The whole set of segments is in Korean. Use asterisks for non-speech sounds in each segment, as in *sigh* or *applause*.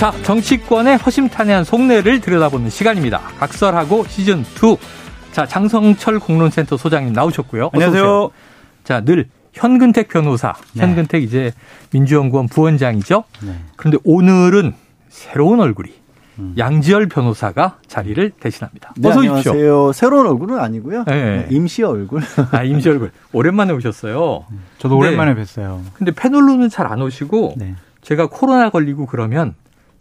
자, 정치권의 허심탄회한 속내를 들여다보는 시간입니다. 각설하고 시즌 2. 자, 장성철 공론센터 소장님 나오셨고요. 안녕하세요. 자, 늘 현근택 변호사. 네. 현근택 이제 민주연구원 부원장이죠. 네. 그런데 오늘은 새로운 얼굴이 음. 양지열 변호사가 자리를 대신합니다. 네, 어서 오십시오. 안녕하세요. 새로운 얼굴은 아니고요. 네. 네 임시 얼굴. *laughs* 아, 임시 얼굴. 오랜만에 오셨어요. 저도 오랜만에 뵀어요. 근데 패널로는 잘 안 오시고 네. 제가 코로나 걸리고 그러면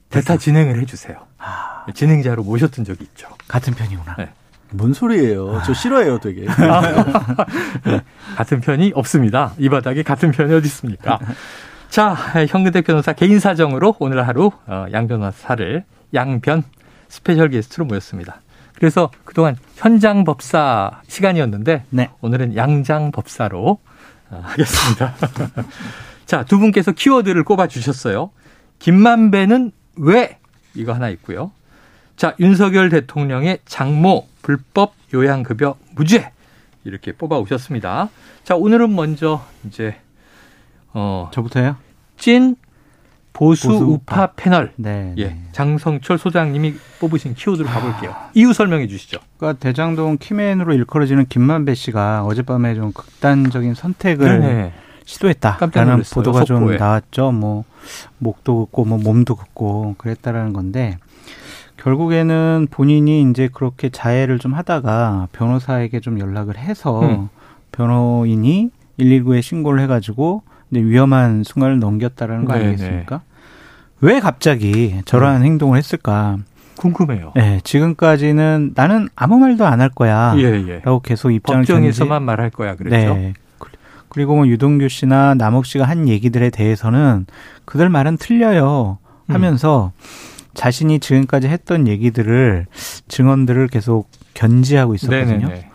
대타 진행을 해주세요. 아. 진행자로 모셨던 적이 있죠. 같은 편이구나. 네. 뭔 소리예요? 저 싫어해요, 되게. *laughs* 네. 같은 편이 없습니다. 이 바닥에 같은 편이 어디 있습니까? *laughs* 자, 현근택 변호사 개인 사정으로 오늘 하루 어, 양 변호사를 양변 스페셜 게스트로 모였습니다. 그래서 그동안 현장 법사 시간이었는데 네. 오늘은 양장 법사로 어, 하겠습니다. *laughs* 자, 두 분께서 키워드를 꼽아 주셨어요. 김만배는 왜? 이거 하나 있고요. 자, 윤석열 대통령의 장모 불법 요양급여 무죄. 이렇게 뽑아 오셨습니다. 자, 오늘은 먼저 이제 어 저부터요? 찐 보수, 보수 우파, 우파 패널. 네, 예. 네. 장성철 소장님이 뽑으신 키워드로 가볼게요. 이유 설명해 주시죠. 그러니까 대장동 키맨으로 일컬어지는 김만배 씨가 어젯밤에 좀 극단적인 선택을 네 시도했다라는 보도가 속보에. 좀 나왔죠. 뭐 목도 긋고 뭐 몸도 긋고 그랬다라는 건데 결국에는 본인이 이제 그렇게 자해를 좀 하다가 변호사에게 좀 연락을 해서 음. 변호인이 119에 신고를 해가지고 이제 위험한 순간을 넘겼다라는 거 아니겠습니까? 네네. 왜 갑자기 저러한 음. 행동을 했을까? 궁금해요. 네, 지금까지는 나는 아무 말도 안 할 거야. 예, 예. 라고 계속 입장을 법정에서만 말할 거야. 그랬죠. 네. 그리고 뭐 유동규 씨나 남욱 씨가 한 얘기들에 대해서는 그들 말은 틀려요 하면서 음. 자신이 지금까지 했던 얘기들을 증언들을 계속 견지하고 있었거든요. 네네네.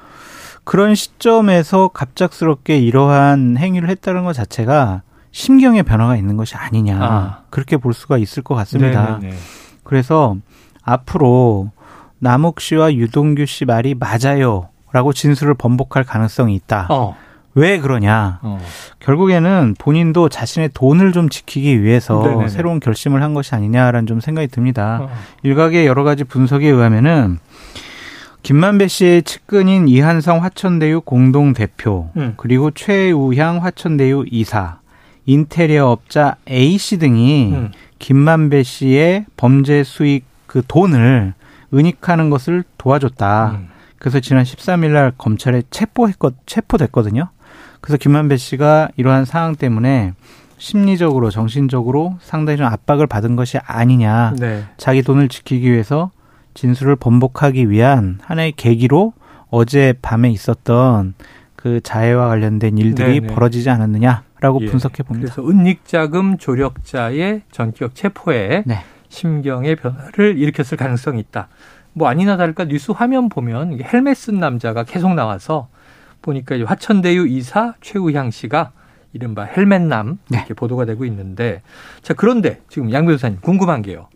그런 시점에서 갑작스럽게 이러한 행위를 했다는 것 자체가 심경의 변화가 있는 것이 아니냐 아. 그렇게 볼 수가 있을 것 같습니다. 네네네. 그래서 앞으로 남욱 씨와 유동규 씨 말이 맞아요라고 진술을 번복할 가능성이 있다. 어. 왜 그러냐? 어. 결국에는 본인도 자신의 돈을 좀 지키기 위해서 네네네. 새로운 결심을 한 것이 아니냐라는 좀 생각이 듭니다. 어. 일각의 여러 가지 분석에 의하면은 김만배 씨의 측근인 이한성 화천대유 공동 대표 음. 그리고 최우향 화천대유 이사 인테리어 업자 A 씨 등이 음. 김만배 씨의 범죄 수익 그 돈을 은닉하는 것을 도와줬다. 음. 그래서 지난 13일 날 검찰에 체포했거 체포됐거든요. 그래서 김만배 씨가 이러한 상황 때문에 심리적으로 정신적으로 상당히 좀 압박을 받은 것이 아니냐. 네. 자기 돈을 지키기 위해서 진술을 번복하기 위한 하나의 계기로 어제 밤에 있었던 그 자해와 관련된 일들이 네네. 네. 벌어지지 않았느냐라고 예. 분석해 봅니다. 그래서 은닉자금 조력자의 전격 체포에 네. 심경의 변화를 일으켰을 가능성이 있다. 뭐 아니나 다를까 뉴스 화면 보면 헬멧 쓴 남자가 계속 나와서 보니까 화천대유 이사 최우향 씨가 이른바 헬멧남 네. 이렇게 네. 보도가 되고 있는데 자 그런데 지금 양 변호사님 궁금한 게요.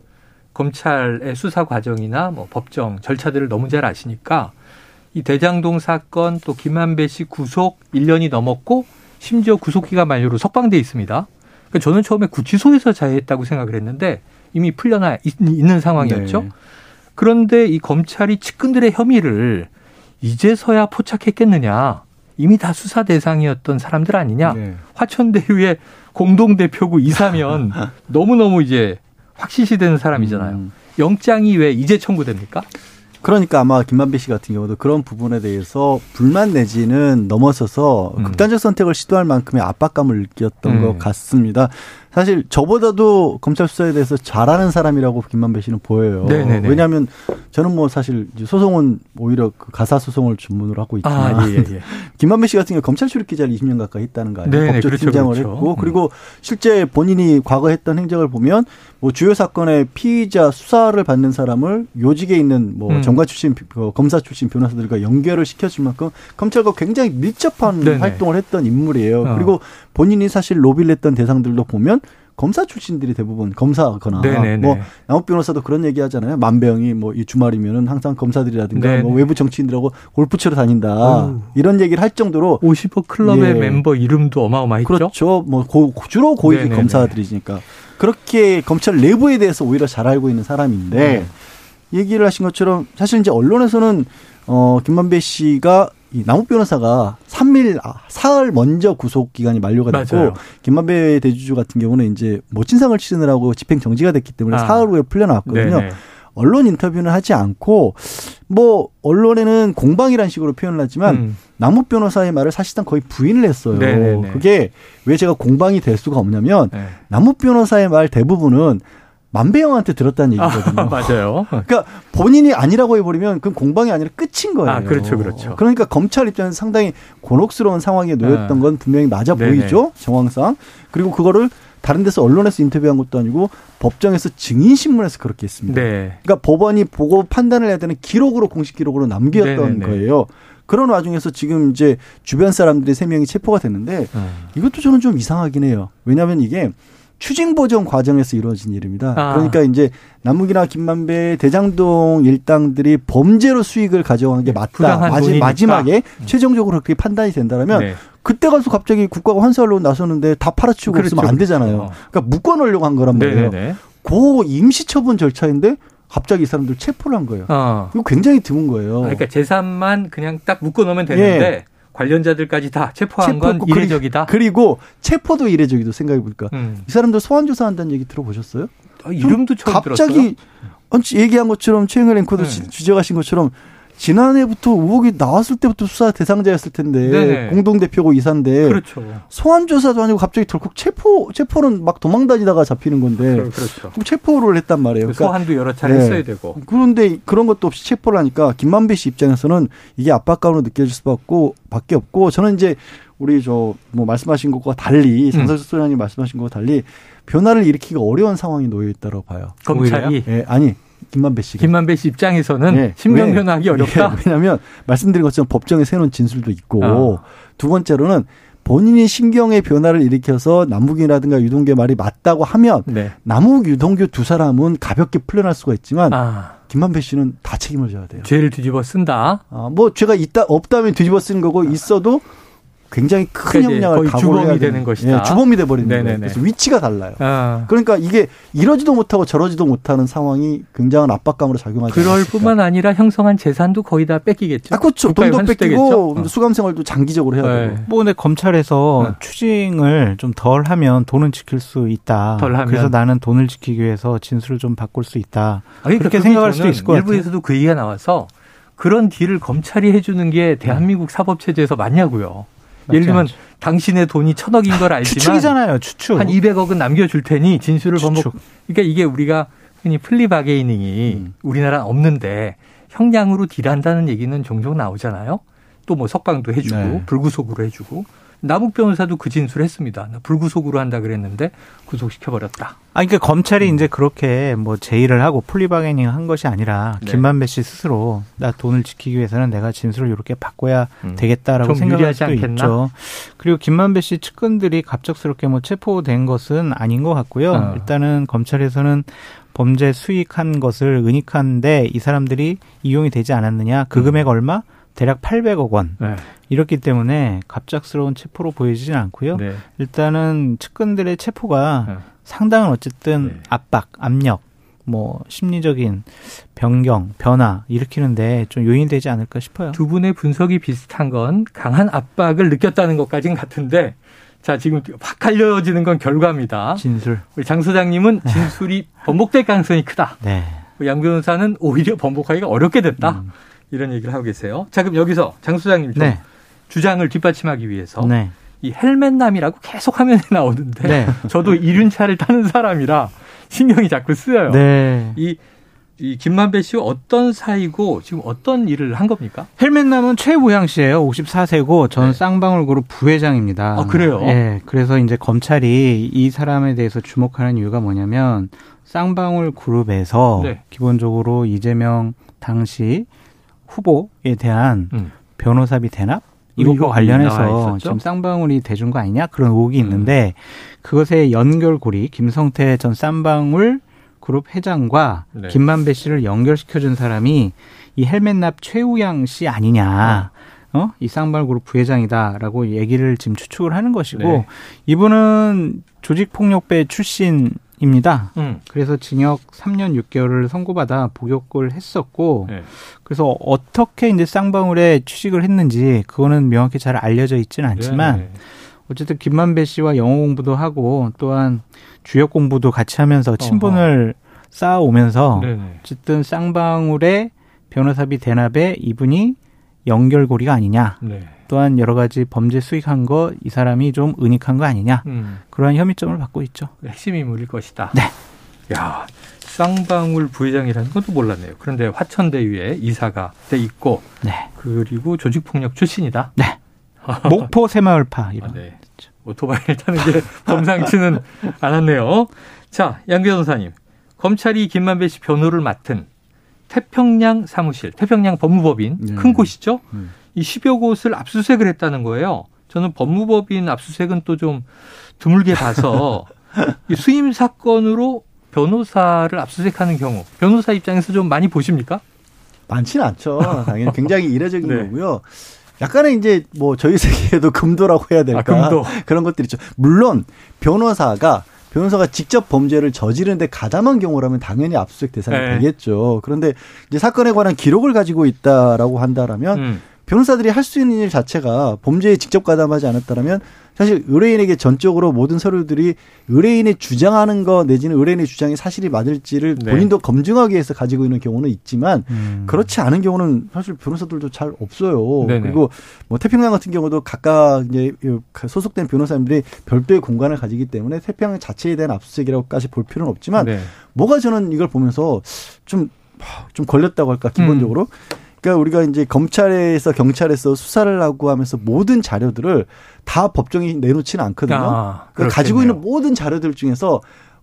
검찰의 수사 과정이나 뭐 법정 절차들을 너무 잘 아시니까 이 대장동 사건 또 김한배 씨 구속 1년이 넘었고 심지어 구속기간 만료로 석방돼 있습니다. 그러니까 저는 처음에 구치소에서 자해했다고 생각을 했는데 이미 풀려나 있, 는 상황이었죠. 네. 그런데 이 검찰이 측근들의 혐의를 이제서야 포착했겠느냐. 이미 다 수사 대상이었던 사람들 아니냐. 네. 화천대유의 공동대표고 이사면 *laughs* 너무너무 이제 확실시 되는 사람이잖아요. 음. 영장이 왜 이제 청구됩니까? 그러니까 아마 김만배 씨 같은 경우도 그런 부분에 대해서 불만 내지는 넘어서서 음. 극단적 선택을 시도할 만큼의 압박감을 느꼈던 음. 것 같습니다. 사실 저보다도 검찰 수사에 대해서 잘하는 사람이라고 김만배 씨는 보여요. 네네네. 왜냐하면 저는 뭐 사실 소송은 오히려 그 가사 소송을 전문으로 하고 있지만 아, 예, 예. 예. *laughs* 김만배 씨 같은 경우 검찰 출입 기자를 20년 가까이 했다는 거 아니에요? 법조팀장을 그렇죠, 그렇죠. 했고 그리고 음. 실제 본인이 과거 했던 행적을 보면 뭐 주요 사건의 피의자 수사를 받는 사람을 요직에 있는 뭐 음. 정관 출신 그 검사 출신 변호사들과 연결을 시켜줄 만큼 검찰과 굉장히 밀접한 네네. 활동을 했던 인물이에요. 어. 그리고 본인이 사실 로비를 했던 대상들도 보면 검사 출신들이 대부분 검사거나 네네네. 뭐 남욱 변호사도 그런 얘기 하잖아요. 만병이 뭐 이 주말이면은 항상 검사들이라든가 네네. 뭐 외부 정치인들하고 골프 치러 다닌다. 오. 이런 얘기를 할 정도로 50호 클럽의 예. 멤버 이름도 어마어마했죠. 그렇죠. 뭐 고, 주로 고위 검사들이니까 그렇게 검찰 내부에 대해서 오히려 잘 알고 있는 사람인데 음. 얘기를 하신 것처럼 사실 이제 언론에서는 어 김만배 씨가 이 남욱 변호사가 3일 아, 사흘 먼저 구속 기간이 만료가 됐고 맞아요. 김만배 대주주 같은 경우는 이제 모친상을 치르느라고 집행 정지가 됐기 때문에 아. 사흘 후에 풀려나왔거든요. 네네. 언론 인터뷰는 하지 않고 뭐 언론에는 공방이라는 식으로 표현을 하지만 음. 남욱 변호사의 말을 사실상 거의 부인을 했어요. 네네네. 그게 왜 제가 공방이 될 수가 없냐면 네. 남욱 변호사의 말 대부분은 만배영한테 들었다는 얘기거든요. 아, *laughs* 맞아요. 그러니까 본인이 아니라고 해버리면 그건 공방이 아니라 끝인 거예요. 아, 그렇죠, 그렇죠. 그러니까 검찰 입장에서 상당히 곤혹스러운 상황에 놓였던 아. 건 분명히 맞아 네네. 보이죠, 정황상. 그리고 그거를 다른 데서 언론에서 인터뷰한 것도 아니고 법정에서 증인 신문에서 그렇게 했습니다. 네. 그러니까 법원이 보고 판단을 해야 되는 기록으로 공식 기록으로 남겼던 네네네. 거예요. 그런 와중에서 지금 이제 주변 사람들이 세 명이 체포가 됐는데 음. 이것도 저는 좀 이상하긴 해요. 왜냐하면 이게 추징 보정 과정에서 이루어진 일입니다. 아. 그러니까 이제 남욱이나 김만배 대장동 일당들이 범죄로 수익을 가져간 게 맞다. 마지, 마지막에 음. 최종적으로 그렇게 판단이 된다면 네. 그때 가서 갑자기 국가가 환수하려고 나서는데 다 팔아치우고 그렇죠. 있으면 안 그렇죠. 되잖아요. 그러니까 묶어놓으려고 한 거란 말이에요. 네네네. 그 임시처분 절차인데 갑자기 이 사람들 체포를 한 거예요. 어. 이거 굉장히 드문 거예요. 그러니까 재산만 그냥 딱 묶어놓으면 되는데 예. 관련자들까지 다 체포한 체포, 건 이례적이다. 그리고 체포도 이례적이다 생각해 보니까 음. 이 사람들 소환 조사한다는 얘기 들어보셨어요? 아, 이름도 처음 갑자기 들었어요? 얘기한 것처럼 최영일 앵커도 네. 지적하신 것처럼 지난해부터 의혹이 나왔을 때부터 수사 대상자였을 텐데 네네. 공동대표고 이사인데 그렇죠. 소환 조사도 아니고 갑자기 덜컥 체포 체포는 막 도망다니다가 잡히는 건데 그렇죠. 그럼 체포를 했단 말이에요. 그 그러니까 소환도 여러 차례 네. 했어야 되고 그런데 그런 것도 없이 체포를 하니까 김만배 씨 입장에서는 이게 압박감으로 느껴질 수밖에 없고 저는 이제 우리 저 뭐 말씀하신 것과 달리 음. 소장님 말씀하신 것과 달리 변화를 일으키기가 어려운 상황이 놓여 있다고 봐요. 검찰이 예, 아니 김만배 씨. 김만배 씨 입장에서는 네. 신명 변화하기 어렵다. 네. 왜냐하면 말씀드린 것처럼 법정에 새놓은 진술도 있고 어. 두 번째로는 본인이 신경의 변화를 일으켜서 남욱이라든가 유동규의 말이 맞다고 하면 네. 남욱, 유동규 두 사람은 가볍게 풀려날 수가 있지만 아. 김만배 씨는 다 책임을 져야 돼요. 죄를 뒤집어 쓴다. 아, 뭐 죄가 있다 없다면 뒤집어 쓰는 거고 있어도 굉장히 큰 형량을 거의 주범이 되는 것이다. 예, 주범이 돼 버리는 거예요. 그래서 위치가 달라요. 아. 그러니까 이게 이러지도 못하고 저러지도 못하는 상황이 굉장한 압박감으로 작용하지 그럴 않을까. 뿐만 아니라 형성한 재산도 거의 다 뺏기겠죠. 아, 그렇죠. 돈도 뺏기고 어. 수감 생활도 장기적으로 해야 네. 되고. 뭐 근데 검찰에서 네. 추징을 좀 덜 하면 돈은 지킬 수 있다. 덜 하면. 그래서 나는 돈을 지키기 위해서 진술을 좀 바꿀 수 있다. 아니, 그렇게 생각할 수도 있을 것 같아요. 일부에서도 그 얘기가 나와서 그런 딜을 검찰이 해주는 게 대한민국 사법 체제에서 맞냐고요. 예를 들면 않죠. 당신의 돈이 천억인 걸 알지만 추측이잖아요. 추측. 한 200억은 남겨줄 테니 진술을 번복. 그러니까 이게 우리가 흔히 플리바게이닝이 음. 우리나라 없는데 형량으로 딜한다는 얘기는 종종 나오잖아요. 또 뭐 석방도 해주고 네. 불구속으로 해주고 남욱 변호사도 그 진술했습니다. 불구속으로 한다 그랬는데 구속시켜 버렸다. 아, 그러니까 검찰이 음. 이제 그렇게 뭐 제의를 하고 플리바게닝 한 것이 아니라 네. 김만배 씨 스스로 나 돈을 지키기 위해서는 내가 진술을 이렇게 바꿔야 음. 되겠다라고 생각할 수도 않겠나? 있죠. 그리고 김만배 씨 측근들이 갑작스럽게 뭐 체포된 것은 아닌 것 같고요. 어. 일단은 검찰에서는 범죄 수익한 것을 은닉한데 이 사람들이 이용이 되지 않았느냐? 그 음. 금액 얼마? 대략 800억 원. 네. 이렇기 때문에 갑작스러운 체포로 보이지는 않고요. 네. 일단은 측근들의 체포가 네. 상당한 어쨌든 네. 압박, 압력, 뭐 심리적인 변경, 변화 일으키는데 좀 요인이 되지 않을까 싶어요. 두 분의 분석이 비슷한 건 강한 압박을 느꼈다는 것까지는 같은데 자 지금 확 갈려지는 건 결과입니다. 진술. 우리 장 소장님은 네. 진술이 번복될 가능성이 크다. 네. 양 변호사는 오히려 번복하기가 어렵게 됐다. 음. 이런 얘기를 하고 계세요. 자, 그럼 여기서 장 소장님 좀 네. 주장을 뒷받침하기 위해서 네. 이 헬멧남이라고 계속 화면에 *laughs* 나오는데 네. 저도 이륜차를 타는 사람이라 신경이 자꾸 쓰여요. 네. 이, 이 김만배 씨와 어떤 사이고 지금 어떤 일을 한 겁니까? 헬멧남은 최우양 씨예요. 54세고 전 네. 쌍방울 그룹 부회장입니다. 아, 그래요? 예. 그래서 이제 검찰이 이 사람에 대해서 주목하는 이유가 뭐냐면 쌍방울 그룹에서 네. 기본적으로 이재명 당시 후보에 대한 음. 변호사비 대납 이것과 관련해서 지금 쌍방울이 대준 거 아니냐 그런 의혹이 음. 있는데 그것의 연결고리 김성태 전 쌍방울 그룹 회장과 네. 김만배 씨를 연결시켜준 사람이 이 헬멧납 최우양 씨 아니냐. 어. 어? 이 쌍방울 그룹 부회장이다라고 얘기를 지금 추측을 하는 것이고 네. 이분은 조직폭력배 출신 입니다. 음. 그래서 징역 3년 6개월을 선고받아 복역을 했었고, 네. 그래서 어떻게 이제 쌍방울에 취직을 했는지 그거는 명확히 잘 알려져 있지는 않지만, 네. 어쨌든 김만배 씨와 영어 공부도 하고 또한 주역 공부도 같이 하면서 친분을 어허. 쌓아오면서 네, 네. 어쨌든 쌍방울의 변호사비 대납에 이분이 연결고리가 아니냐. 네. 또한 여러 가지 범죄 수익한 거 이 사람이 좀 은닉한 거 아니냐 음. 그러한 혐의점을 받고 있죠. 핵심 인물일 것이다. 네. 야 쌍방울 부회장이라는 것도 몰랐네요. 그런데 화천대유에 이사가 돼 있고, 네. 그리고 조직폭력 출신이다. 네. *laughs* 목포 새마을파 이런. 아, 네. 오토바이를 타는 게 *laughs* 범상치는 않았네요. 자, 양 변호사님, 검찰이 김만배 씨 변호를 맡은 태평양 사무실, 태평양 법무법인 네. 큰 곳이죠. 네. 이 10여 곳을 압수수색을 했다는 거예요. 저는 법무법인 압수수색은 또 좀 드물게 봐서 *laughs* 이 수임 사건으로 변호사를 압수수색하는 경우 변호사 입장에서 좀 많이 보십니까? 많지는 않죠. 당연히 굉장히 이례적인 *laughs* 네. 거고요. 약간의 이제 뭐 저희 세계에도 *laughs* 금도라고 해야 될까 아, 금도. 그런 것들이 있죠. 물론 변호사가 변호사가 직접 범죄를 저지르는데 가담한 경우라면 당연히 압수수색 대상이 네. 되겠죠. 그런데 이제 사건에 관한 기록을 가지고 있다라고 한다라면 음. 변호사들이 할 수 있는 일 자체가 범죄에 직접 가담하지 않았다면 사실 의뢰인에게 전적으로 모든 서류들이 의뢰인이 주장하는 거 내지는 의뢰인의 주장이 사실이 맞을지를 네. 본인도 검증하기 위해서 가지고 있는 경우는 있지만 음. 그렇지 않은 경우는 사실 변호사들도 잘 없어요. 네네. 그리고 뭐 태평양 같은 경우도 각각 이제 소속된 변호사님들이 별도의 공간을 가지기 때문에 태평양 자체에 대한 압수수색이라고까지 볼 필요는 없지만 네. 뭐가 저는 이걸 보면서 좀좀 좀 걸렸다고 할까 기본적으로 음. 그러니까 우리가 이제 검찰에서 경찰에서 수사를 하고 하면서 모든 자료들을 다 법정이 내놓지는 않거든요. 아, 그러니까 가지고 있는 모든 자료들 중에서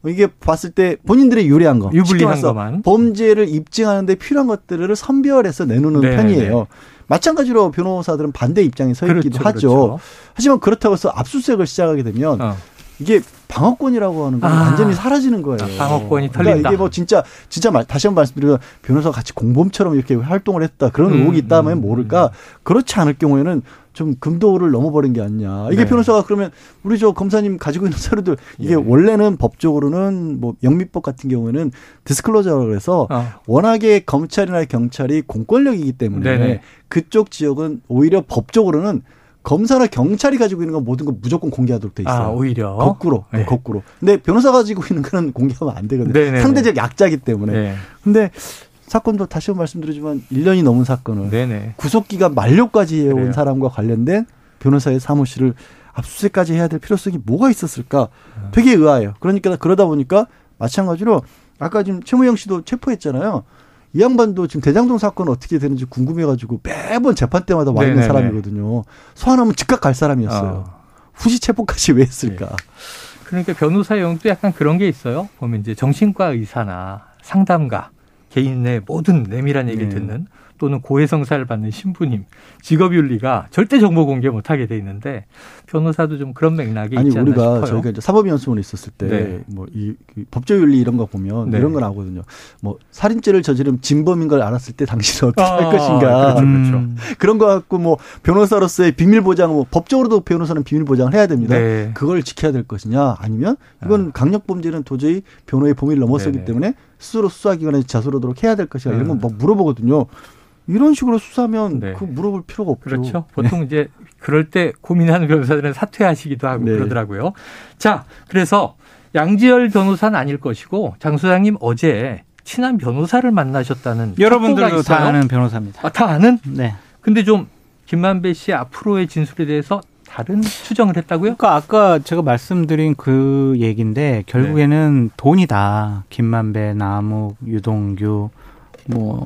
이게 봤을 때 본인들의 유리한 거, 유불리한 것만 범죄를 입증하는데 필요한 것들을 선별해서 내놓는 네, 편이에요. 네. 마찬가지로 변호사들은 반대 입장에 서 있기도 그렇죠, 하죠. 그렇죠. 하지만 그렇다고 해서 압수수색을 시작하게 되면 어. 이게 방어권이라고 하는 건 아. 완전히 사라지는 거예요. 아, 방어권이 털린다. 그러니까 이게 뭐 진짜 진짜 다시 한번 말씀드리면 변호사가 같이 공범처럼 이렇게 활동을 했다 그런 음. 의혹이 있다면 모를까 그렇지 않을 경우에는 좀 금도를 넘어버린 게 아니냐. 이게 네. 변호사가 그러면 우리 저 검사님 가지고 있는 서류들 이게 예. 원래는 법적으로는 뭐 영미법 같은 경우에는 디스클로저라고 해서 어. 워낙에 검찰이나 경찰이 공권력이기 때문에 네네. 그쪽 지역은 오히려 법적으로는 검사나 경찰이 가지고 있는 건 모든 건 무조건 공개하도록 돼 있어요. 아, 오히려 거꾸로, 네. 거꾸로. 근데 변호사 가지고 있는 거는 공개하면 안 되거든요. 네네네. 상대적 약자기 때문에. 네. 근데 사건도 다시 한번 말씀드리지만 1년이 넘은 사건을 네네. 구속 기간 만료까지 해온 그래요. 사람과 관련된 변호사의 사무실을 압수수색까지 해야 될 필요성이 뭐가 있었을까? 되게 의아해요. 그러니까 그러다 보니까 마찬가지로 아까 지금 최무영 씨도 체포했잖아요. 이 양반도 지금 대장동 사건 어떻게 되는지 궁금해가지고 매번 재판 때마다 와 있는 네네네. 사람이거든요. 소환하면 즉각 갈 사람이었어요. 어. 후시 체포까지 왜 했을까? 네. 그러니까 변호사 용도 약간 그런 게 있어요. 보면 이제 정신과 의사나 상담가 개인의 모든 내밀한 얘기를 네. 듣는 또는 고해성사를 받는 신부님 직업윤리가 절대 정보 공개 못하게 돼 있는데 변호사도 좀 그런 맥락이 아니, 있지 않나 우리가 싶어요. 저희가 이제 사법연수원에 있었을 때 네. 뭐이 그 법조윤리 이런 거 보면 네. 이런 거 나오거든요. 뭐 살인죄를 저지른 진범인 걸 알았을 때 당신은 어떻게 아, 할 것인가. 그렇죠, 그렇죠. 음. 그런 거 갖고 뭐 변호사로서의 비밀 보장, 뭐 법적으로도 변호사는 비밀 보장을 해야 됩니다. 네. 그걸 지켜야 될 것이냐 아니면 이건 아. 강력 범죄는 도저히 변호의 범위를 넘어서기 네 때문에 스스로 수사기관에 자수하도록 해야 될 것이냐 이런 건막 음. 물어보거든요. 이런 식으로 수사하면 네. 그 물어볼 필요가 없죠. 그렇죠. 보통 네. 이제 그럴 때 고민하는 변호사들은 사퇴하시기도 하고 네. 그러더라고요. 자, 그래서 양지열 변호사는 아닐 것이고 장 소장님 어제 친한 변호사를 만나셨다는 *laughs* 여러분들도 다 아는 변호사입니다. 아, 다 아는? 네. 근데 좀 김만배 씨 앞으로의 진술에 대해서 다른 추정을 했다고요? 그러니까 아까 제가 말씀드린 그 얘기인데 결국에는 네. 돈이다. 김만배, 남욱, 유동규 뭐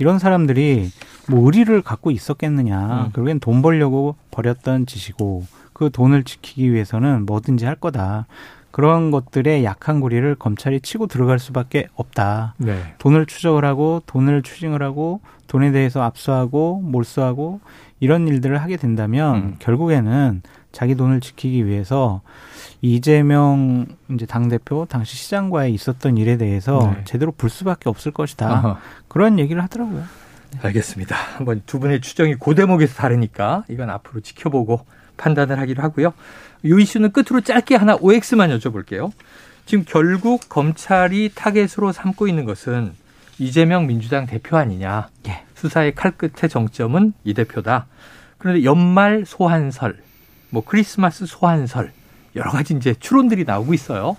이런 사람들이 뭐 의리를 갖고 있었겠느냐. 음. 결국엔 돈 벌려고 버렸던 짓이고 그 돈을 지키기 위해서는 뭐든지 할 거다. 그런 것들의 약한 고리를 검찰이 치고 들어갈 수밖에 없다. 네. 돈을 추적을 하고 돈을 추징을 하고 돈에 대해서 압수하고 몰수하고 이런 일들을 하게 된다면 음. 결국에는 자기 돈을 지키기 위해서 이재명 이제 당 대표 당시 시장과에 있었던 일에 대해서 네. 제대로 볼 수밖에 없을 것이다. 아하. 그런 얘기를 하더라고요. 알겠습니다. 한번 두 분의 추정이 고대목에서 다르니까 이건 앞으로 지켜보고 판단을 하기로 하고요. 이 이슈는 끝으로 짧게 하나 OX만 여쭤볼게요. 지금 결국 검찰이 타겟으로 삼고 있는 것은 이재명 민주당 대표 아니냐. 예. 수사의 칼끝의 정점은 이 대표다. 그런데 연말 소환설, 뭐 크리스마스 소환설 여러 가지 이제 추론들이 나오고 있어요.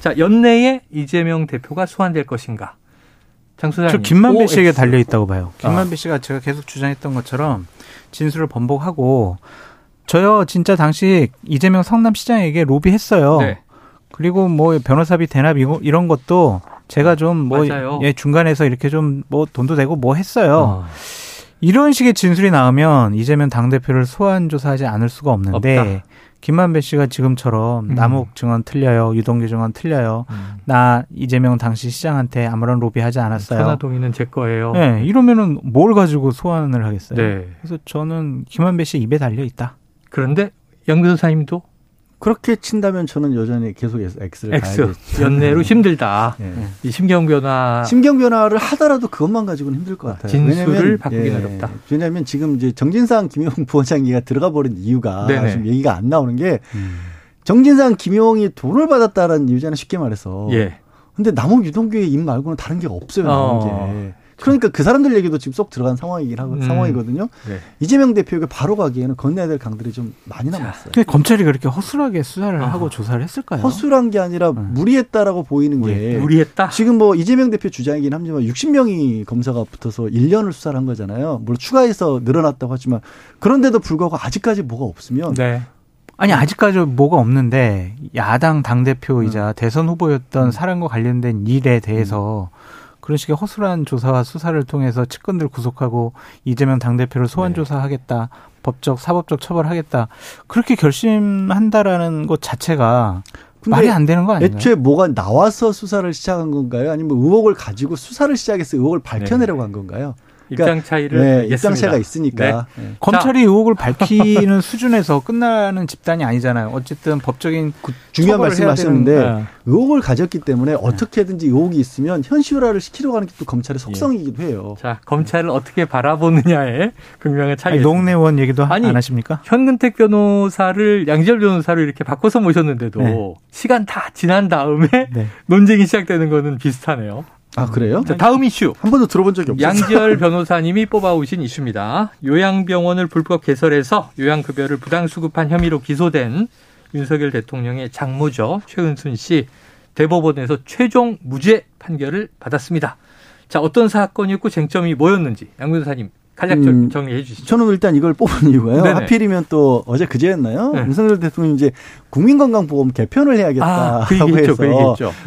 자, 연내에 이재명 대표가 소환될 것인가? 장 소장님. 저 김만배 씨에게 달려 있다고 봐요. 김만배 아. 씨가 제가 계속 주장했던 것처럼 진술을 번복하고 저요 진짜 당시 이재명 성남시장에게 로비했어요. 네. 그리고 뭐 변호사비 대납 이런 것도 제가 좀뭐 예, 중간에서 이렇게 좀 뭐 돈도 되고 뭐 했어요. 어. 이런 식의 진술이 나오면 이재명 당 대표를 소환 조사하지 않을 수가 없는데 없다. 김만배 씨가 지금처럼 음. 남욱 증언 틀려요, 유동규 증언 틀려요. 음. 나 이재명 당시 시장한테 아무런 로비하지 않았어요. 천하동의는 제 거예요. 네, 이러면은 뭘 가지고 소환을 하겠어요. 네. 그래서 저는 김만배 씨 입에 달려 있다. 그런데 양 변호사님도 그렇게 친다면 저는 여전히 계속해서 X를 X. 가야겠죠. 연내로 힘들다. 네. 이 심경 변화. 심경 변화를 하더라도 그것만 가지고는 힘들 것 같아요. 진술을 바꾸기 예, 어렵다. 왜냐하면 지금 이제 정진상 김용 *laughs* 부원장이가 들어가 버린 이유가 네네. 지금 얘기가 안 나오는 게 음. 정진상 김용이 돈을 받았다는 이유잖아요. 쉽게 말해서. 예. 근데 남욱 유동규의 입 말고는 다른 게 없어요. 나온 어. 게. 그러니까 그 사람들 얘기도 지금 쏙 들어간 상황이긴 하고 음. 상황이거든요. 네. 이재명 대표가 바로 가기에는 건너야 될 강들이 좀 많이 남았어요. 근데 검찰이 그렇게 허술하게 수사를 아. 하고 조사를 했을까요? 허술한 게 아니라 음. 무리했다라고 보이는 게 무리했다. 지금 뭐 이재명 대표 주장이긴 합니다만 60명이 검사가 붙어서 1년을 수사를 한 거잖아요. 물론 추가해서 늘어났다고 하지만 그런데도 불구하고 아직까지 뭐가 없으면 네. 아니 아직까지 뭐가 없는데 야당 당 대표이자 음. 대선 후보였던 음. 사람과 관련된 일에 대해서 음. 그런 식의 허술한 조사와 수사를 통해서 측근들 구속하고 이재명 당대표를 소환 네. 조사하겠다. 법적, 사법적 처벌하겠다. 그렇게 결심한다라는 것 자체가 말이 안 되는 거 아닌가요? 애초에 뭐가 나와서 수사를 시작한 건가요? 아니면 의혹을 가지고 수사를 시작해서 의혹을 밝혀내려고 네. 한 건가요? 그러니까 입장 차이를 네, 입장 차이가 있으니까 네. 네. 검찰이 의혹을 밝히는 *laughs* 수준에서 끝나는 집단이 아니잖아요. 어쨌든 법적인 그 중요한 말씀하셨는데 네. 의혹을 가졌기 때문에 네. 어떻게든지 의혹이 있으면 현실화를 시키려고 하는 게 또 검찰의 속성이기도 해요. 자 검찰을 어떻게 바라보느냐에 극명한 차이. 농내원 얘기도 아니, 안 하십니까? 현근택 변호사를 양지열 변호사를 이렇게 바꿔서 모셨는데도 네. 시간 다 지난 다음에 논쟁이 시작되는 거는 비슷하네요. 아 그래요? 자, 다음 이슈 한 번도 들어본 적이 없어요. 양지열 *laughs* 변호사님이 뽑아오신 이슈입니다. 요양병원을 불법 개설해서 요양급여를 부당 수급한 혐의로 기소된 윤석열 대통령의 장모죠 최은순 씨 대법원에서 최종 무죄 판결을 받았습니다. 자 어떤 사건이었고 쟁점이 뭐였는지 양 변호사님 간략 음, 정리해 주시죠. 저는 일단 이걸 뽑은 이유가요. 네네. 하필이면 또 어제 그제였나요? 네. 윤석열 대통령이 이제 국민건강보험 개편을 해야겠다 아, 그 해서 그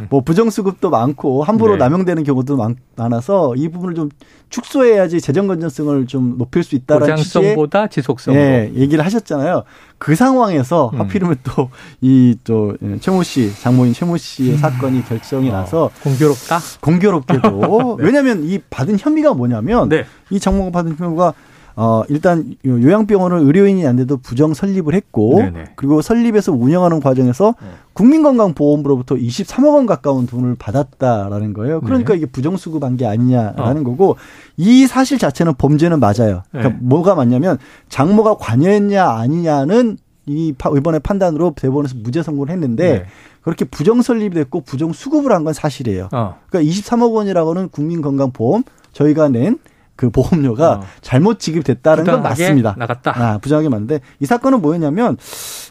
뭐 부정수급도 많고 함부로 네. 남용되는 경우도 많, 많아서 이 부분을 좀 축소해야지 재정 건전성을 좀 높일 수 있다라는 보장성보다 지속성으로 예, 얘기를 하셨잖아요. 그 상황에서 음. 하필이면 또 이또 또 최모 씨 장모인 최모 씨의 음. 사건이 결정이 어, 나서 공교롭다. 공교롭게도 *laughs* 네. 왜냐하면 이 받은 혐의가 뭐냐면 네. 이 장모가 받은 혐의가 어, 일단 요양병원을 의료인이 안 돼도 부정 설립을 했고 네네. 그리고 설립해서 운영하는 과정에서 네. 국민건강보험으로부터 23억 원 가까운 돈을 받았다라는 거예요. 그러니까 네. 이게 부정 수급한 게 아니냐라는 어. 거고 이 사실 자체는 범죄는 맞아요. 그러니까 네. 뭐가 맞냐면 장모가 관여했냐 아니냐는 이 이번에 판단으로 대법원에서 무죄 선고를 했는데 네. 그렇게 부정 설립이 됐고 부정 수급을 한 건 사실이에요. 어. 그러니까 23억 원이라고는 국민건강보험 저희가 낸 그 보험료가 어. 잘못 지급됐다는 건 맞습니다. 나갔다. 아, 부정하게 맞는데 이 사건은 뭐였냐면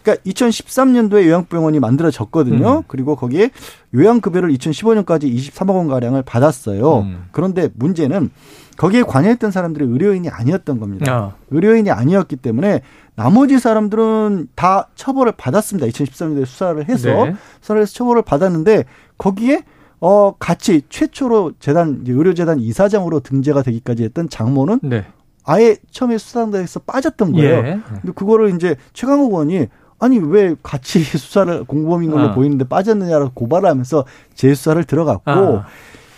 그러니까 2013년도에 요양병원이 만들어졌거든요. 음. 그리고 거기에 요양급여를 2015년까지 23억 원 가량을 받았어요. 음. 그런데 문제는 거기에 관여했던 사람들이 의료인이 아니었던 겁니다. 어. 의료인이 아니었기 때문에 나머지 사람들은 다 처벌을 받았습니다. 2013년도에 수사를 해서 네. 수사를 해서 처벌을 받았는데 거기에 어 같이 최초로 재단 의료재단 이사장으로 등재가 되기까지 했던 장모는 네. 아예 처음에 수사단에서 빠졌던 거예요. 예. 근데 그거를 이제 최강욱 의원이 아니 왜 같이 *laughs* 수사를 공범인 걸로 아. 보이는데 빠졌느냐라고 고발을 하면서 재수사를 들어갔고 아.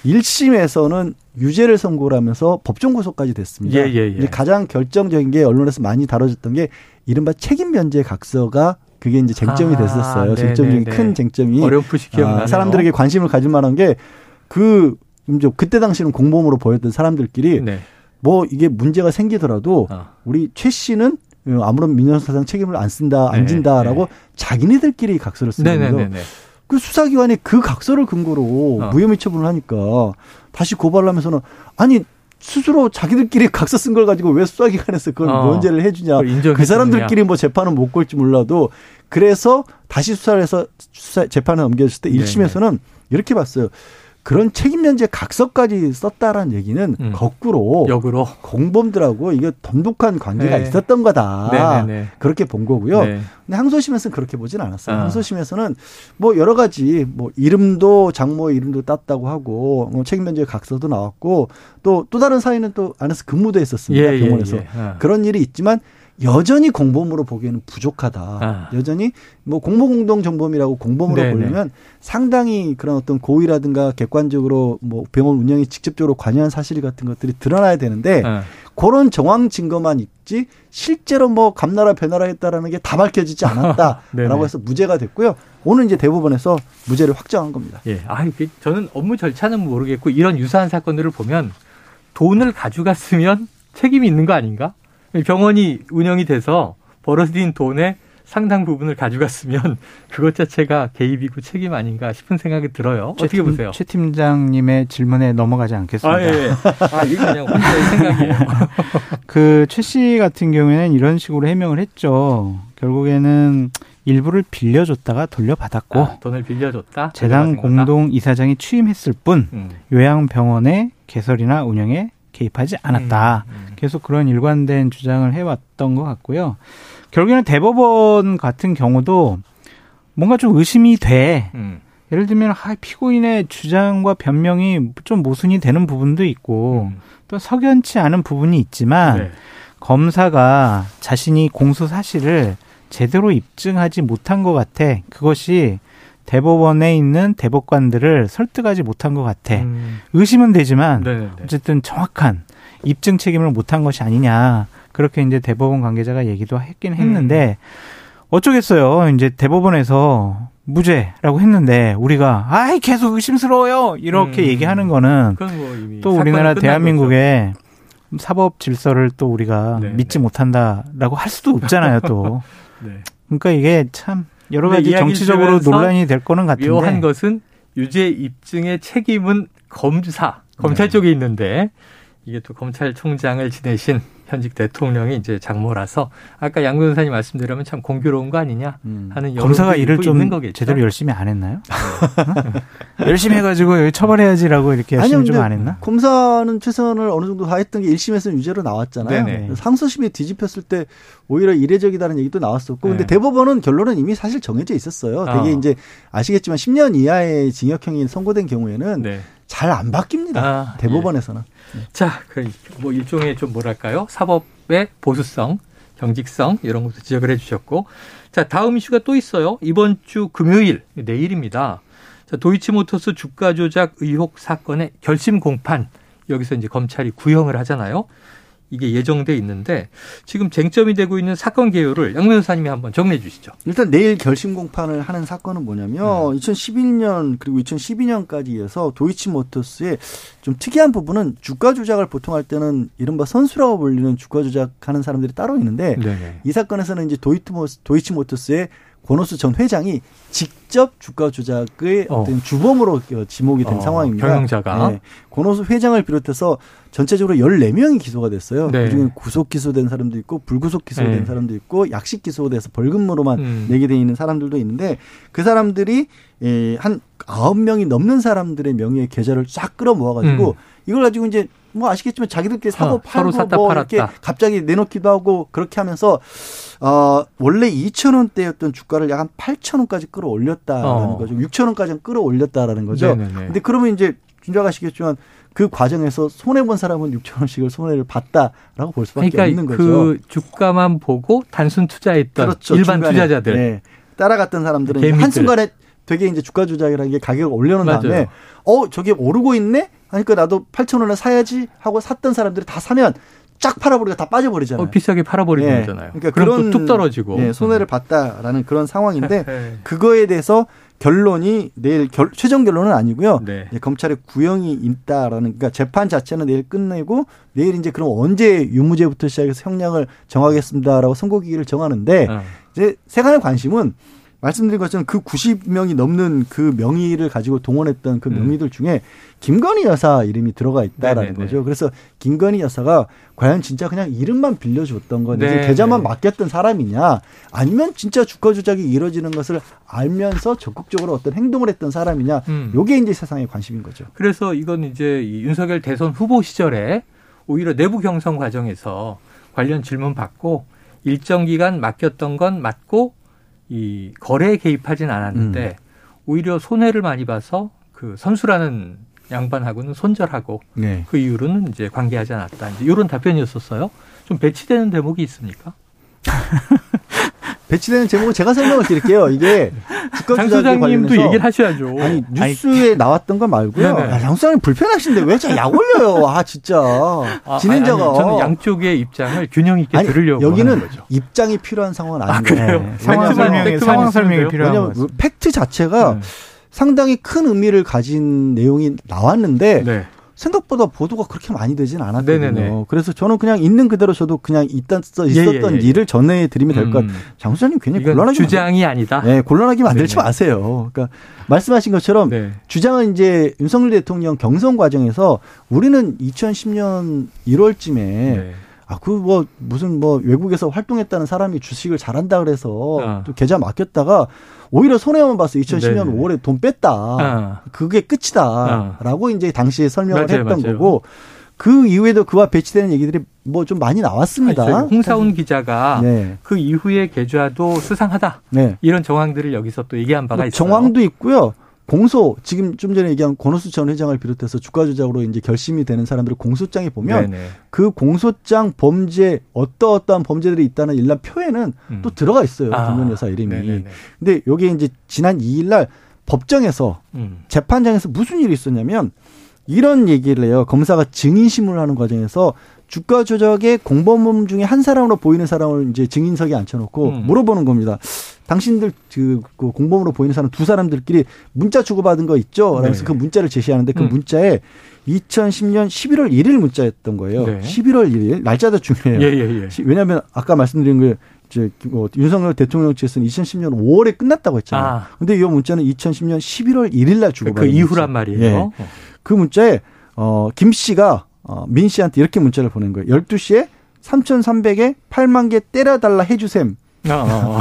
1심에서는 유죄를 선고를 하면서 법정 구속까지 됐습니다. 예, 예, 예. 가장 결정적인 게 언론에서 많이 다뤄졌던 게 이른바 책임 면제 각서가 그게 이제 쟁점이 아, 됐었어요. 아, 쟁점적인 큰 쟁점이 어렴풋이 기억나네요. 아, 사람들에게 관심을 가질 만한 게그 그때 당시는 공범으로 보였던 사람들끼리 네. 뭐 이게 문제가 생기더라도 아. 우리 최 씨는 아무런 민영사상 책임을 안 쓴다, 안 네, 진다라고 네. 자기네들끼리 각서를 쓰는 네, 네, 거예요. 네, 그 수사기관이 그 각서를 근거로 어. 무혐의 처분을 하니까 다시 고발을 하면서는 아니 스스로 자기들끼리 각서 쓴 걸 가지고 왜 수사기관에서 그걸 어. 면제를 해주냐. 그 사람들끼리 뭐 재판은 못 걸지 몰라도 그래서 다시 수사를 해서 수사 재판을 넘겨졌을 때 1심에서는 이렇게 봤어요. 그런 책임 면제 각서까지 썼다라는 얘기는 음. 거꾸로 역으로 공범들하고 이게 돈독한 관계가 네. 있었던 거다. 네, 네. 그렇게 본 거고요. 네. 근데 항소심에서는 그렇게 보진 않았어요. 아. 항소심에서는 뭐 여러 가지 뭐 이름도 장모 이름도 땄다고 하고 뭐 책임 면제 각서도 나왔고 또또 또 다른 사이는 또 안에서 근무도 했었습니다. 예, 예 병원에서 예, 예. 아. 그런 일이 있지만 여전히 공범으로 보기에는 부족하다. 아. 여전히 뭐 공모공동 정범이라고 공범으로 네네. 보려면 상당히 그런 어떤 고의라든가 객관적으로 뭐 병원 운영에 직접적으로 관여한 사실 같은 것들이 드러나야 되는데 아. 그런 정황 증거만 있지 실제로 뭐 감나라 배나라 했다라는 게 다 밝혀지지 않았다라고 *laughs* 해서 무죄가 됐고요. 오늘 이제 대법원에서 무죄를 확정한 겁니다. 예. 아, 저는 업무 절차는 모르겠고 이런 유사한 사건들을 보면 돈을 가져갔으면 책임이 있는 거 아닌가? 병원이 운영이 돼서 벌어진 돈의 상당 부분을 가져갔으면 *laughs* 그것 자체가 개입이고 책임 아닌가 싶은 생각이 들어요. 어떻게 팀, 보세요? 최 팀장님의 질문에 넘어가지 않겠습니다. 아, 예, 예. 아 이거 그냥 혼자의 생각이에요. *laughs* 그 최 씨 같은 경우에는 이런 식으로 해명을 했죠. 결국에는 일부를 빌려줬다가 돌려받았고 아, 돈을 빌려줬다 재단 공동 이사장이 취임했을 뿐 음. 요양병원의 개설이나 운영에 개입하지 않았다. 음, 음. 계속 그런 일관된 주장을 해왔던 것 같고요. 결국에는 대법원 같은 경우도 뭔가 좀 의심이 돼. 음. 예를 들면 아, 피고인의 주장과 변명이 좀 모순이 되는 부분도 있고 음. 또 석연치 않은 부분이 있지만 네. 검사가 자신이 공소 사실을 제대로 입증하지 못한 것 같아. 그것이 대법원에 있는 대법관들을 설득하지 못한 것 같아. 음. 의심은 되지만 네네. 네. 어쨌든 정확한 입증 책임을 못한 것이 아니냐. 그렇게 이제 대법원 관계자가 얘기도 했긴 했는데 음. 어쩌겠어요. 이제 대법원에서 무죄라고 했는데 우리가 아이 계속 의심스러워요 이렇게 음. 얘기하는 거는 뭐 또 우리나라 대한민국의 사법 질서를 또 우리가 네네. 믿지 네. 못한다라고 할 수도 없잖아요 또. *laughs* 네. 그러니까 이게 참 여러 가지 정치적으로 논란이 될 거는 같은데 묘한 것은 유죄 입증의 책임은 검사 검찰 네. 쪽에 있는데 이게 또 검찰총장을 지내신 현직 대통령이 이제 장모라서 아까 양 변호사님 말씀대로면 참 공교로운 거 아니냐 음. 하는 검사가 일을 좀 제대로 열심히 안 했나요? 네. 열심히 해가지고 여기 처벌해야지라고 이렇게 열심히 좀 안 했나? 검사는 최선을 어느 정도 다했던 게 1심에서는 유죄로 나왔잖아요. 네네. 상소심에 뒤집혔을 때 오히려 이례적이다는 얘기도 나왔었고 네. 근데 대법원은 결론은 이미 사실 정해져 있었어요. 되게 어. 이제 아시겠지만 10년 이하의 징역형이 선고된 경우에는 네. 잘안 바뀝니다. 아, 대법원에서는. 예. 자, 그뭐 일종의 좀 뭐랄까요? 사법의 보수성, 경직성 이런 것도 지적을 해주셨고, 자 다음 이슈가 또 있어요. 이번 주 금요일 내일입니다. 자, 도이치모터스 주가 조작 의혹 사건의 결심 공판 여기서 이제 검찰이 구형을 하잖아요. 이게 예정돼 있는데 지금 쟁점이 되고 있는 사건 개요를 양 변호사님이 한번 정리해 주시죠. 일단 내일 결심 공판을 하는 사건은 뭐냐면 음. 2011년 그리고 2012년까지 해서 도이치모터스의 좀 특이한 부분은 주가 조작을 보통 할 때는 이른바 선수라고 불리는 주가 조작하는 사람들이 따로 있는데 네네. 이 사건에서는 이제 도이치모터스의 권오수 전 회장이 직접 주가 조작의 어. 떤 주범으로 지목이 된 어, 상황입니다. 경영자가. 네. 권오수 회장을 비롯해서 전체적으로 14명이 기소가 됐어요. 네. 그중에 구속 기소된 사람도 있고 불구속 기소된 네. 사람도 있고 약식 기소돼서 벌금으로만 음. 내게 돼 있는 사람들도 있는데 그 사람들이 예, 한 아홉 명이 넘는 사람들의 명의의 계좌를 쫙 끌어 모아 가지고 음. 이걸 가지고 이제 뭐 아시겠지만 자기들끼리 사고 어, 팔고 뭐 팔았다. 이렇게 갑자기 내놓기도 하고 그렇게 하면서 어 원래 2천 원대였던 주가를 약 한 8천 원까지 끌어올렸다라는 어. 거죠. 6천 원까지 끌어올렸다라는 거죠. 네네네. 근데 그러면 이제 준작 아시겠지만 그 과정에서 손해 본 사람은 6천 원씩을 손해를 봤다라고 볼 수밖에 그러니까 없는 거죠. 그 주가만 보고 단순 투자했던 그렇죠. 일반 중간에, 투자자들 네. 따라갔던 사람들은 한 순간에 되게 이제 주가 조작이라는 게 가격을 올려놓은 맞아요. 다음에 어 저게 오르고 있네 그러니까 나도 8천 원에 사야지 하고 샀던 사람들이 다 사면 쫙 팔아버리고 다 빠져버리잖아요. 어, 비싸게 팔아버리는 예. 거잖아요. 그러니까 그런 뚝 떨어지고 예, 손해를 봤다라는 그런 상황인데 *laughs* 네. 그거에 대해서 결론이 내일 결, 최종 결론은 아니고요. 네. 검찰의 구형이 있다라는 그러니까 재판 자체는 내일 끝내고 내일 이제 그럼 언제 유무죄부터 시작해서 형량을 정하겠습니다라고 선고기일을 정하는데 어. 이제 세간의 관심은 말씀드린 것처럼 그 90명이 넘는 그 명의를 가지고 동원했던 그 음. 명의들 중에 김건희 여사 이름이 들어가 있다라는 네네네. 거죠. 그래서 김건희 여사가 과연 진짜 그냥 이름만 빌려줬던 건 이제 계좌만 맡겼던 사람이냐 아니면 진짜 주가 조작이 이루어지는 것을 알면서 적극적으로 어떤 행동을 했던 사람이냐 음. 요게 이제 세상의 관심인 거죠. 그래서 이건 이제 윤석열 대선 후보 시절에 오히려 내부 경선 과정에서 관련 질문 받고 일정 기간 맡겼던 건 맞고 이 거래에 개입하진 않았는데 음. 오히려 손해를 많이 봐서 그 선수라는 양반하고는 손절하고 네. 그 이후로는 이제 관계하지 않았다. 이제 이런 답변이었었어요. 좀 배치되는 대목이 있습니까? *laughs* 배치되는 제목은 제가 설명을 드릴게요. 이게 장 소장님도 얘기를 하셔야죠. 아니 뉴스에 아니, 나왔던 거 말고요. 야, 장 소장님 불편하신데 왜자약 올려요? 아 진짜 아, 진행자가 아니, 저는 양쪽의 입장을 균형 있게 아니, 들으려고 여기는 입장이 필요한 상황은 아닌 아. 네. 상황 설명이 상황 설명이 필요한 왜냐면 팩트 자체가 네. 상당히 큰 의미를 가진 내용이 나왔는데 네. 생각보다 보도가 그렇게 많이 되진 않았거든요. 네네네. 그래서 저는 그냥 있는 그대로 저도 그냥 있던 있었던 예, 예, 예. 일을 전해 드리면 될것 음. 같아요. 장 수장님 괜히 곤란하게 주장이 만들... 아니다. 네, 곤란하게 만들지 네네. 마세요. 그러니까 말씀하신 것처럼 네. 주장은 이제 윤석열 대통령 경선 과정에서 우리는 2010년 1월쯤에 네. 아, 그 뭐 무슨 뭐 외국에서 활동했다는 사람이 주식을 잘한다 그래서 아. 또 계좌 맡겼다가 오히려 손해만 봤어. 2010년 네네. 5월에 돈 뺐다. 아. 그게 끝이다라고 아. 이제 당시에 설명을 맞아요, 했던 맞아요. 거고 그 이후에도 그와 배치되는 얘기들이 뭐 좀 많이 나왔습니다. 아니, 홍사훈 기자가 네. 그 이후에 계좌도 수상하다. 네. 이런 정황들을 여기서 또 얘기한 바가 뭐 있어요. 정황도 있고요. 공소 지금 좀 전에 얘기한 권오수 전 회장을 비롯해서 주가 조작으로 이제 결심이 되는 사람들의 공소장에 보면 네네. 그 공소장 범죄 어떠어떠한 범죄들이 있다는 일란 표에는 음. 또 들어가 있어요. 아. 김건 여사 이름이. 네네네. 근데 여기 에 이제 지난 2일 날 법정에서 음. 재판장에서 무슨 일이 있었냐면 이런 얘기를 해요. 검사가 증인 신문을 하는 과정에서 주가 조작의 공범범 중에 한 사람으로 보이는 사람을 이제 증인석에 앉혀놓고 음. 물어보는 겁니다. 당신들 그, 그 공범으로 보이는 사람 두 사람들끼리 문자 주고받은 거 있죠? 그래서 네. 그 문자를 제시하는데 그 음. 문자에 2010년 11월 1일 문자였던 거예요. 네. 11월 1일 날짜도 중요해요. 예, 예, 예. 왜냐하면 아까 말씀드린 그 이제 뭐 윤석열 대통령 측에서는 2010년 5월에 끝났다고 했잖아요. 아. 근데 이 문자는 2010년 11월 1일 날 주고받은 그 이후란 말이에요. 예. 그 문자에 어 김 씨가 어, 민 씨한테 이렇게 문자를 보낸 거예요. 12시에 3,300에 8만 개 때려달라 해주셈. 어, 어.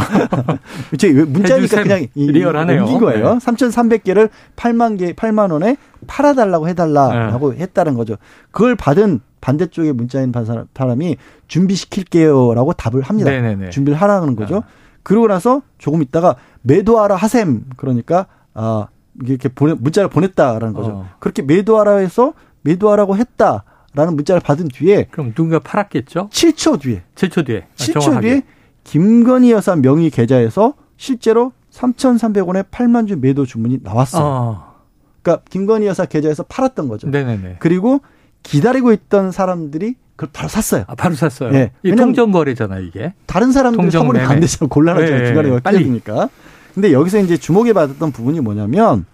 *laughs* 제 문자니까 그냥 리얼하네요. 옮긴 거예요. 네. 3,300개를 8만 개, 8만 원에 팔아달라고 해달라라고 네. 했다는 거죠. 그걸 받은 반대쪽의 문자인 사람이 준비시킬게요라고 답을 합니다. 네네네. 준비를 하라는 거죠. 아. 그러고 나서 조금 있다가 매도하라 하셈 그러니까 아 이렇게 보내 문자를 보냈다라는 거죠. 어. 그렇게 매도하라 해서 매도하라고 했다라는 문자를 받은 뒤에 그럼 누군가 팔았겠죠? 7초 뒤에 7초 뒤에 7초 아, 뒤에 김건희 여사 명의 계좌에서 실제로 3,300원에 8만 주 매도 주문이 나왔어요. 어. 그러니까 김건희 여사 계좌에서 팔았던 거죠. 네네네. 그리고 기다리고 있던 사람들이 그걸 바로 샀어요. 아, 바로 샀어요. 네. 이 통정 거래잖아요, 이게. 다른 사람들이 선물이 안 되잖아요. 곤란하죠. 네, 중간에 빨리 되니까. 근데 여기서 이제 주목해 받았던 부분이 뭐냐면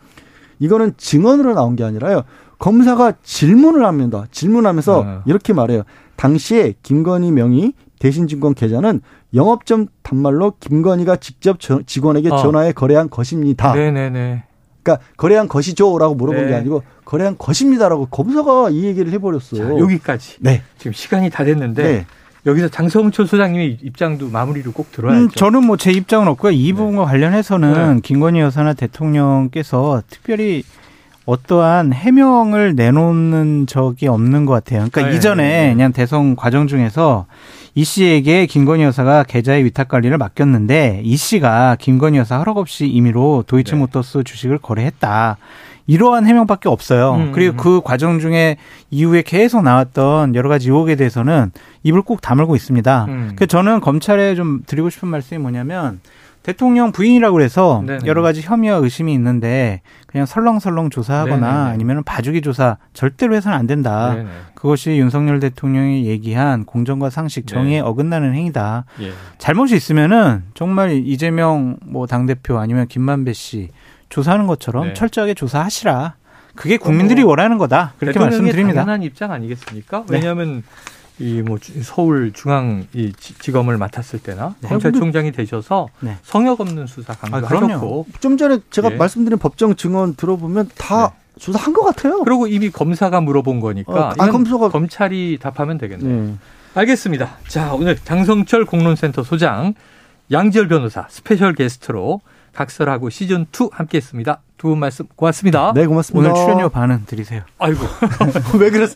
이거는 증언으로 나온 게 아니라요. 검사가 질문을 합니다. 질문하면서 어. 이렇게 말해요. 당시에 김건희 명의 대신증권 계좌는 영업점 단말로 김건희가 직접 직원에게 어. 전화해 거래한 것입니다. 네네네. 그러니까 거래한 것이죠라고 물어본 네. 게 아니고 거래한 것입니다라고 검사가 이 얘기를 해버렸어요. 자, 여기까지. 네. 지금 시간이 다 됐는데 네. 여기서 장성철 소장님의 입장도 마무리로 꼭 들어야죠. 음, 저는 뭐 제 입장은 없고요. 이 네. 부분과 관련해서는 네. 김건희 여사나 대통령께서 특별히 어떠한 해명을 내놓는 적이 없는 것 같아요. 그러니까 네. 이전에 그냥 대선 과정 중에서 이 씨에게 김건희 여사가 계좌의 위탁 관리를 맡겼는데 이 씨가 김건희 여사 허락 없이 임의로 도이치모터스 네. 주식을 거래했다. 이러한 해명밖에 없어요. 음, 그리고 음. 그 과정 중에 이후에 계속 나왔던 여러 가지 의혹에 대해서는 입을 꼭 다물고 있습니다. 음. 그 저는 검찰에 좀 드리고 싶은 말씀이 뭐냐면 대통령 부인이라고 해서 네네. 여러 가지 혐의와 의심이 있는데 그냥 설렁설렁 조사하거나 네네. 아니면 봐주기 조사 절대로 해서는 안 된다. 네네. 그것이 윤석열 대통령이 얘기한 공정과 상식, 정의에 네. 어긋나는 행위다. 예. 잘못이 있으면은 정말 이재명 뭐 당대표 아니면 김만배 씨 조사하는 것처럼 네. 철저하게 조사하시라. 그게 국민들이 뭐 원하는 거다. 그렇게 말씀드립니다. 당연한 입장 아니겠습니까? 네. 왜냐하면 이 뭐 서울 중앙 이 지검을 맡았을 때나 네. 검찰총장이 되셔서 네. 성역 없는 수사 강조하셨고 아, 좀 전에 제가 네. 말씀드린 법정 증언 들어보면 다 네. 조사한 것 같아요. 그리고 이미 검사가 물어본 거니까 어, 아, 검사가 검찰이 답하면 되겠네요. 네. 알겠습니다. 자 오늘 장성철 공론센터 소장 양지열 변호사 스페셜 게스트로 각설하고 시즌 2 함께했습니다. 두 분 말씀 고맙습니다. 네 고맙습니다. 오늘 출연료 반은 드리세요. 아이고 *laughs* 왜 그러세요?